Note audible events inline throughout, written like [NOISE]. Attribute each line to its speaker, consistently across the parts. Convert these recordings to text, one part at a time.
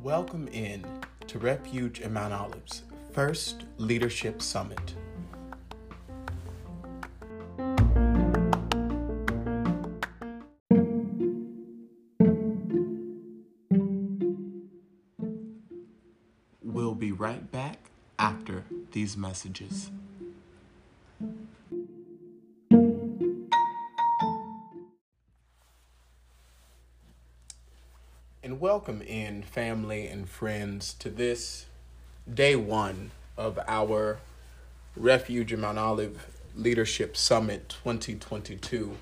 Speaker 1: Welcome in to Refuge in Mount Olive's first Leadership Summit. We'll be right back after these messages. Welcome in family and friends to this day one of our Refuge in Mount Olive Leadership Summit 2022.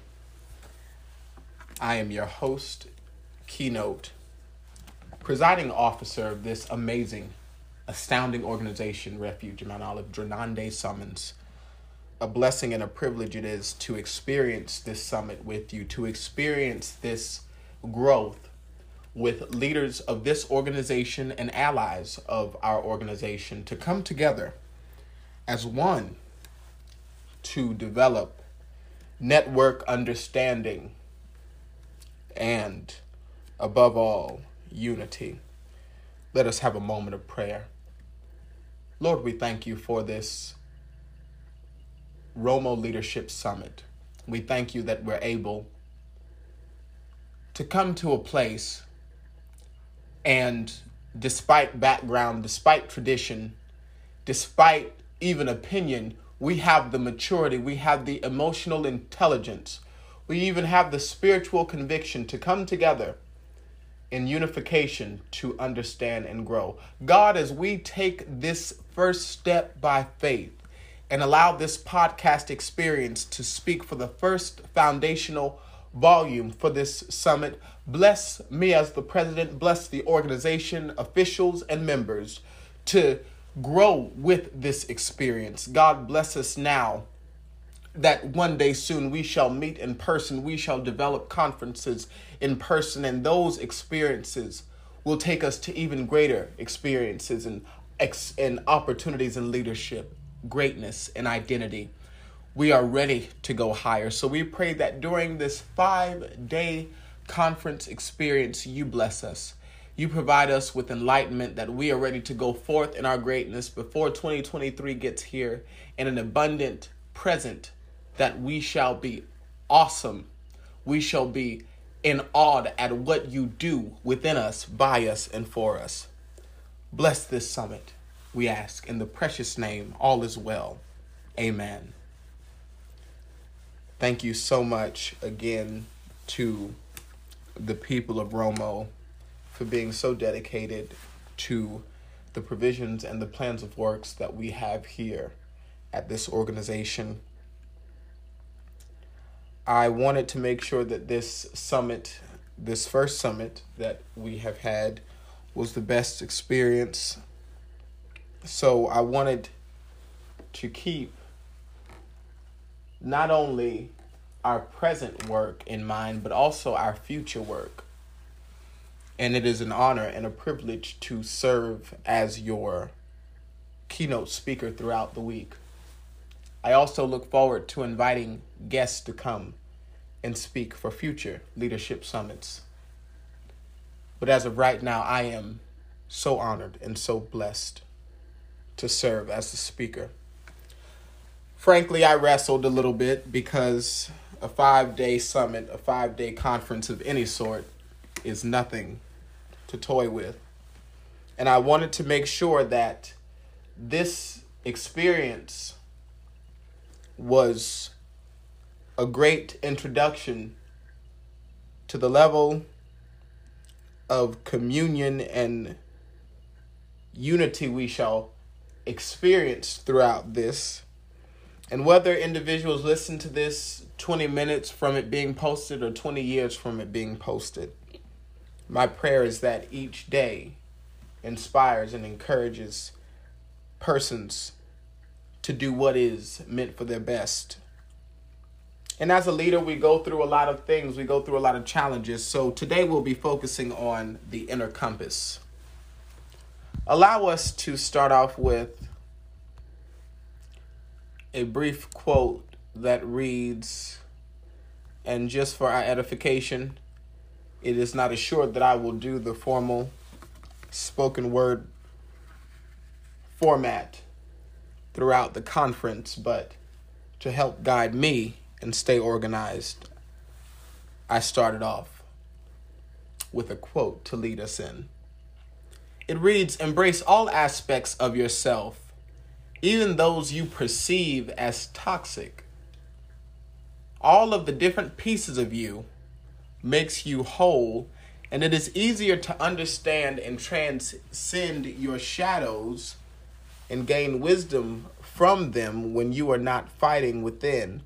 Speaker 1: I am your host, keynote, presiding officer of this amazing, astounding organization, Refuge in Mount Olive, Drenande Summons. A blessing and a privilege it is to experience this summit with you, to experience this growth with leaders of this organization and allies of our organization to come together as one to develop network understanding and, above all, unity. Let us have a moment of prayer. Lord, we thank you for this Romo Leadership Summit. We thank you that we're able to come to a place and despite background, despite tradition, despite even opinion, we have the maturity, we have the emotional intelligence, we even have the spiritual conviction to come together in unification to understand and grow. God, as we take this first step by faith and allow this podcast experience to speak for the first foundational volume for this summit. Bless me as the president, bless the organization, officials, and members to grow with this experience. God bless us now that one day soon we shall meet in person, we shall develop conferences in person, and those experiences will take us to even greater experiences and, ex- and opportunities in leadership, greatness, and identity we are ready to go higher. So we pray that during this five day conference experience, you bless us. You provide us with enlightenment that we are ready to go forth in our greatness before 2023 gets here in an abundant present that we shall be awesome. We shall be in awe at what you do within us, by us, and for us. Bless this summit, we ask. In the precious name, all is well. Amen. Thank you so much again to the people of Romo for being so dedicated to the provisions and the plans of works that we have here at this organization. I wanted to make sure that this summit, this first summit that we have had, was the best experience. So I wanted to keep not only our present work in mind, but also our future work. And it is an honor and a privilege to serve as your keynote speaker throughout the week. I also look forward to inviting guests to come and speak for future leadership summits. But as of right now, I am so honored and so blessed to serve as the speaker frankly, I wrestled a little bit because a five day summit, a five day conference of any sort, is nothing to toy with. And I wanted to make sure that this experience was a great introduction to the level of communion and unity we shall experience throughout this and whether individuals listen to this 20 minutes from it being posted or 20 years from it being posted, my prayer is that each day inspires and encourages persons to do what is meant for their best. And as a leader, we go through a lot of things, we go through a lot of challenges. So today we'll be focusing on the inner compass. Allow us to start off with a brief quote that reads, and just for our edification, it is not assured that I will do the formal spoken word format throughout the conference, but to help guide me and stay organized, I started off with a quote to lead us in. It reads Embrace all aspects of yourself, even those you perceive as toxic. All of the different pieces of you makes you whole, and it is easier to understand and transcend your shadows and gain wisdom from them when you are not fighting within,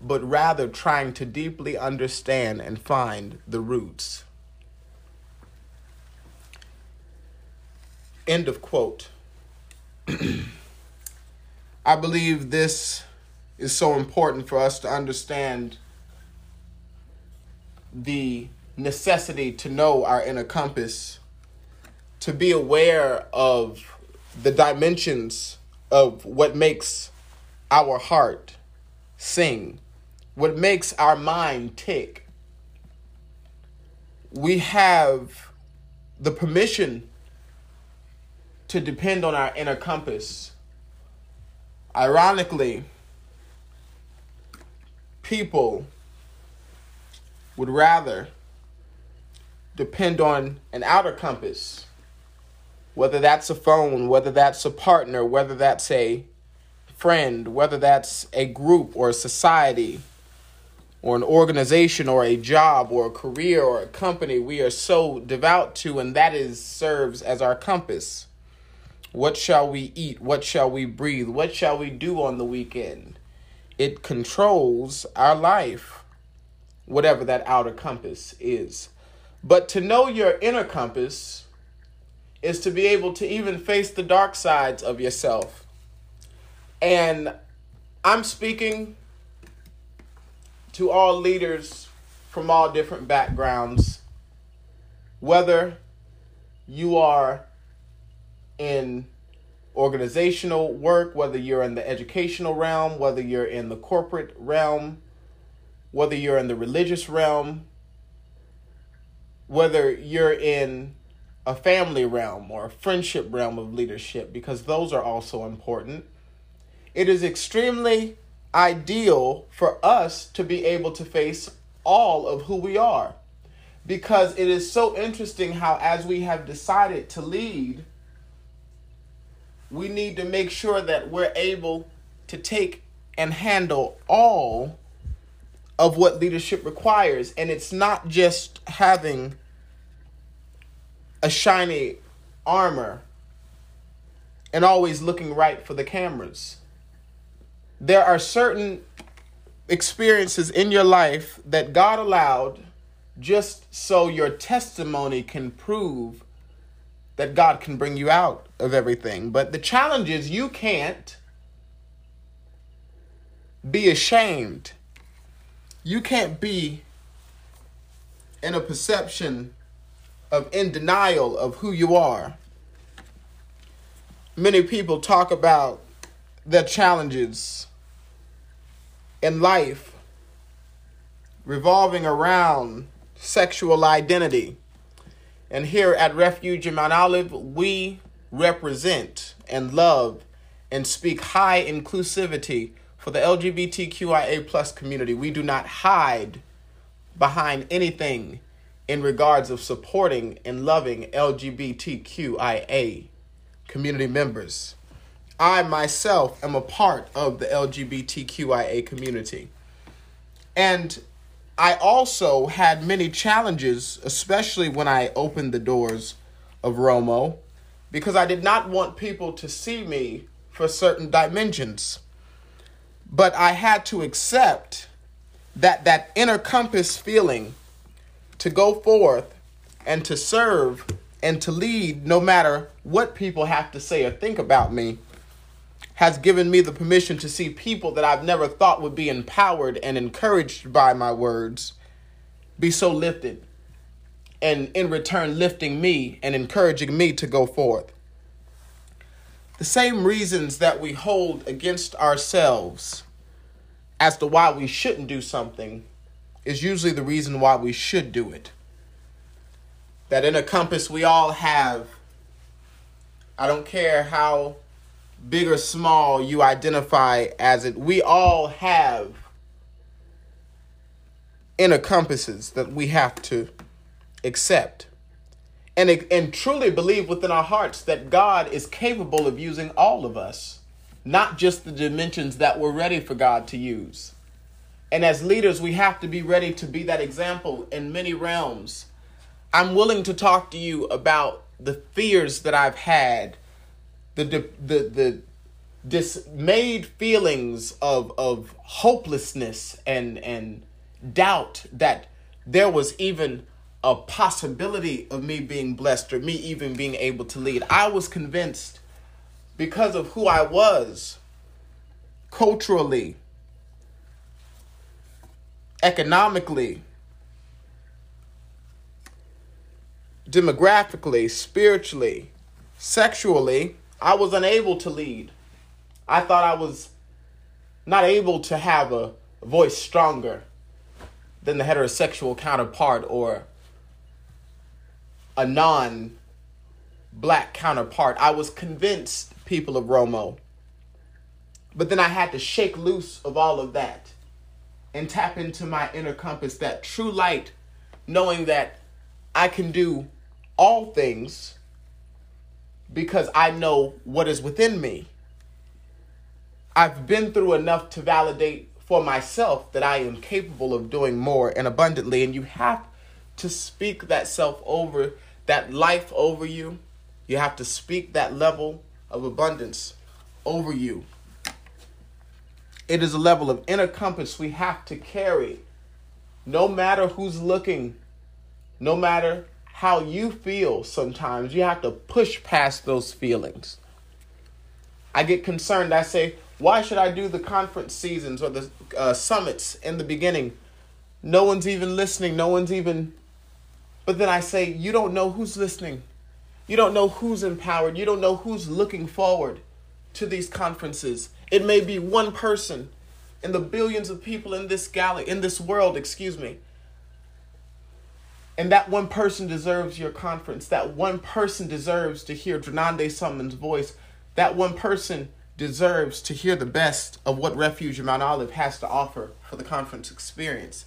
Speaker 1: but rather trying to deeply understand and find the roots. End of quote. [CLEARS THROAT] I believe this is so important for us to understand the necessity to know our inner compass, to be aware of the dimensions of what makes our heart sing, what makes our mind tick. We have the permission to depend on our inner compass. Ironically, people would rather depend on an outer compass whether that's a phone, whether that's a partner, whether that's a friend, whether that's a group or a society or an organization or a job or a career or a company we are so devout to and that is serves as our compass. What shall we eat? What shall we breathe? What shall we do on the weekend? It controls our life, whatever that outer compass is. But to know your inner compass is to be able to even face the dark sides of yourself. And I'm speaking to all leaders from all different backgrounds, whether you are in organizational work, whether you're in the educational realm, whether you're in the corporate realm, whether you're in the religious realm, whether you're in a family realm or a friendship realm of leadership because those are also important. It is extremely ideal for us to be able to face all of who we are because it is so interesting how, as we have decided to lead, we need to make sure that we're able to take and handle all of what leadership requires. And it's not just having a shiny armor and always looking right for the cameras. There are certain experiences in your life that God allowed just so your testimony can prove that God can bring you out of everything. But the challenge is you can't be ashamed. You can't be in a perception of in denial of who you are. Many people talk about their challenges in life revolving around sexual identity. And here at Refuge in Mount Olive, we represent and love and speak high inclusivity for the LGBTQIA plus community. We do not hide behind anything in regards of supporting and loving LGBTQIA community members. I myself am a part of the LGBTQIA community. And I also had many challenges, especially when I opened the doors of Romo, because I did not want people to see me for certain dimensions. But I had to accept that that inner compass feeling to go forth and to serve and to lead no matter what people have to say or think about me has given me the permission to see people that I've never thought would be empowered and encouraged by my words be so lifted and in return lifting me and encouraging me to go forth. The same reasons that we hold against ourselves as to why we shouldn't do something is usually the reason why we should do it. That inner compass we all have, I don't care how big or small you identify as it, we all have inner compasses that we have to accept and, and truly believe within our hearts that God is capable of using all of us, not just the dimensions that we're ready for God to use. And as leaders, we have to be ready to be that example in many realms. I'm willing to talk to you about the fears that I've had, the the the, dismayed feelings of of hopelessness and and doubt that there was even a possibility of me being blessed or me even being able to lead. I was convinced because of who I was culturally, economically, demographically, spiritually, sexually, I was unable to lead. I thought I was not able to have a voice stronger than the heterosexual counterpart or a non black counterpart. I was convinced, people of Romo. But then I had to shake loose of all of that and tap into my inner compass, that true light, knowing that I can do all things because I know what is within me. I've been through enough to validate for myself that I am capable of doing more and abundantly. And you have to speak that self over, that life over you. You have to speak that level of abundance over you. It is a level of inner compass we have to carry. No matter who's looking, no matter how you feel sometimes, you have to push past those feelings. I get concerned. I say, why should I do the conference seasons or the uh, summits in the beginning? No one's even listening. No one's even. But then I say, you don't know who's listening. You don't know who's empowered. You don't know who's looking forward to these conferences. It may be one person in the billions of people in this galley, in this world, excuse me. And that one person deserves your conference. That one person deserves to hear Drenande Summon's voice. That one person deserves to hear the best of what Refuge of Mount Olive has to offer for the conference experience.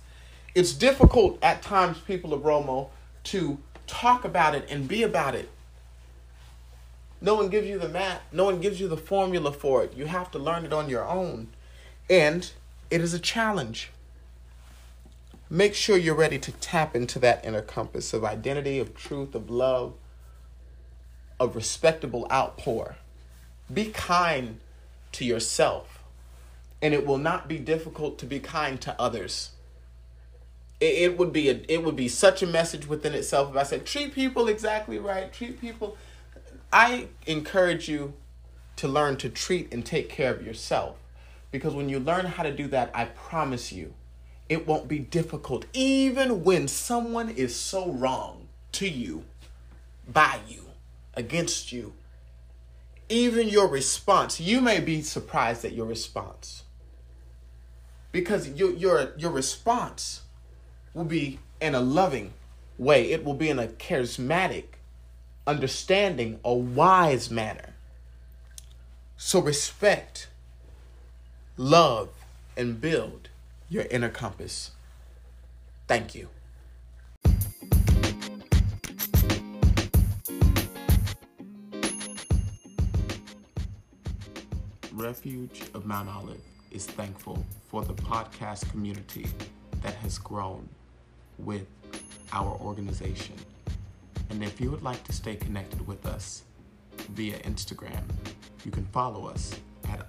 Speaker 1: It's difficult at times, people of Romo, to talk about it and be about it. No one gives you the map, no one gives you the formula for it. You have to learn it on your own. And it is a challenge. Make sure you're ready to tap into that inner compass of identity, of truth, of love, of respectable outpour. Be kind to yourself, and it will not be difficult to be kind to others. It, would be a, it would be such a message within itself if I said treat people exactly right, treat people. I encourage you to learn to treat and take care of yourself, because when you learn how to do that, I promise you, it won't be difficult, even when someone is so wrong to you, by you, against you, even your response, you may be surprised at your response. Because your, your, your response will be in a loving way, it will be in a charismatic, understanding, a wise manner. So respect, love, and build your inner compass. Thank you. Refuge of Mount Olive is thankful for the podcast community that has grown with our organization. And if you would like to stay connected with us via Instagram, you can follow us at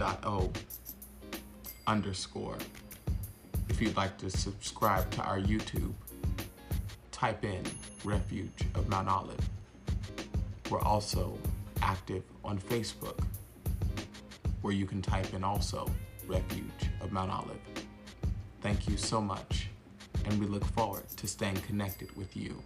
Speaker 1: r.o.m.o underscore. If you'd like to subscribe to our YouTube, type in Refuge of Mount Olive. We're also active on Facebook, where you can type in also Refuge of Mount Olive. Thank you so much, and we look forward to staying connected with you.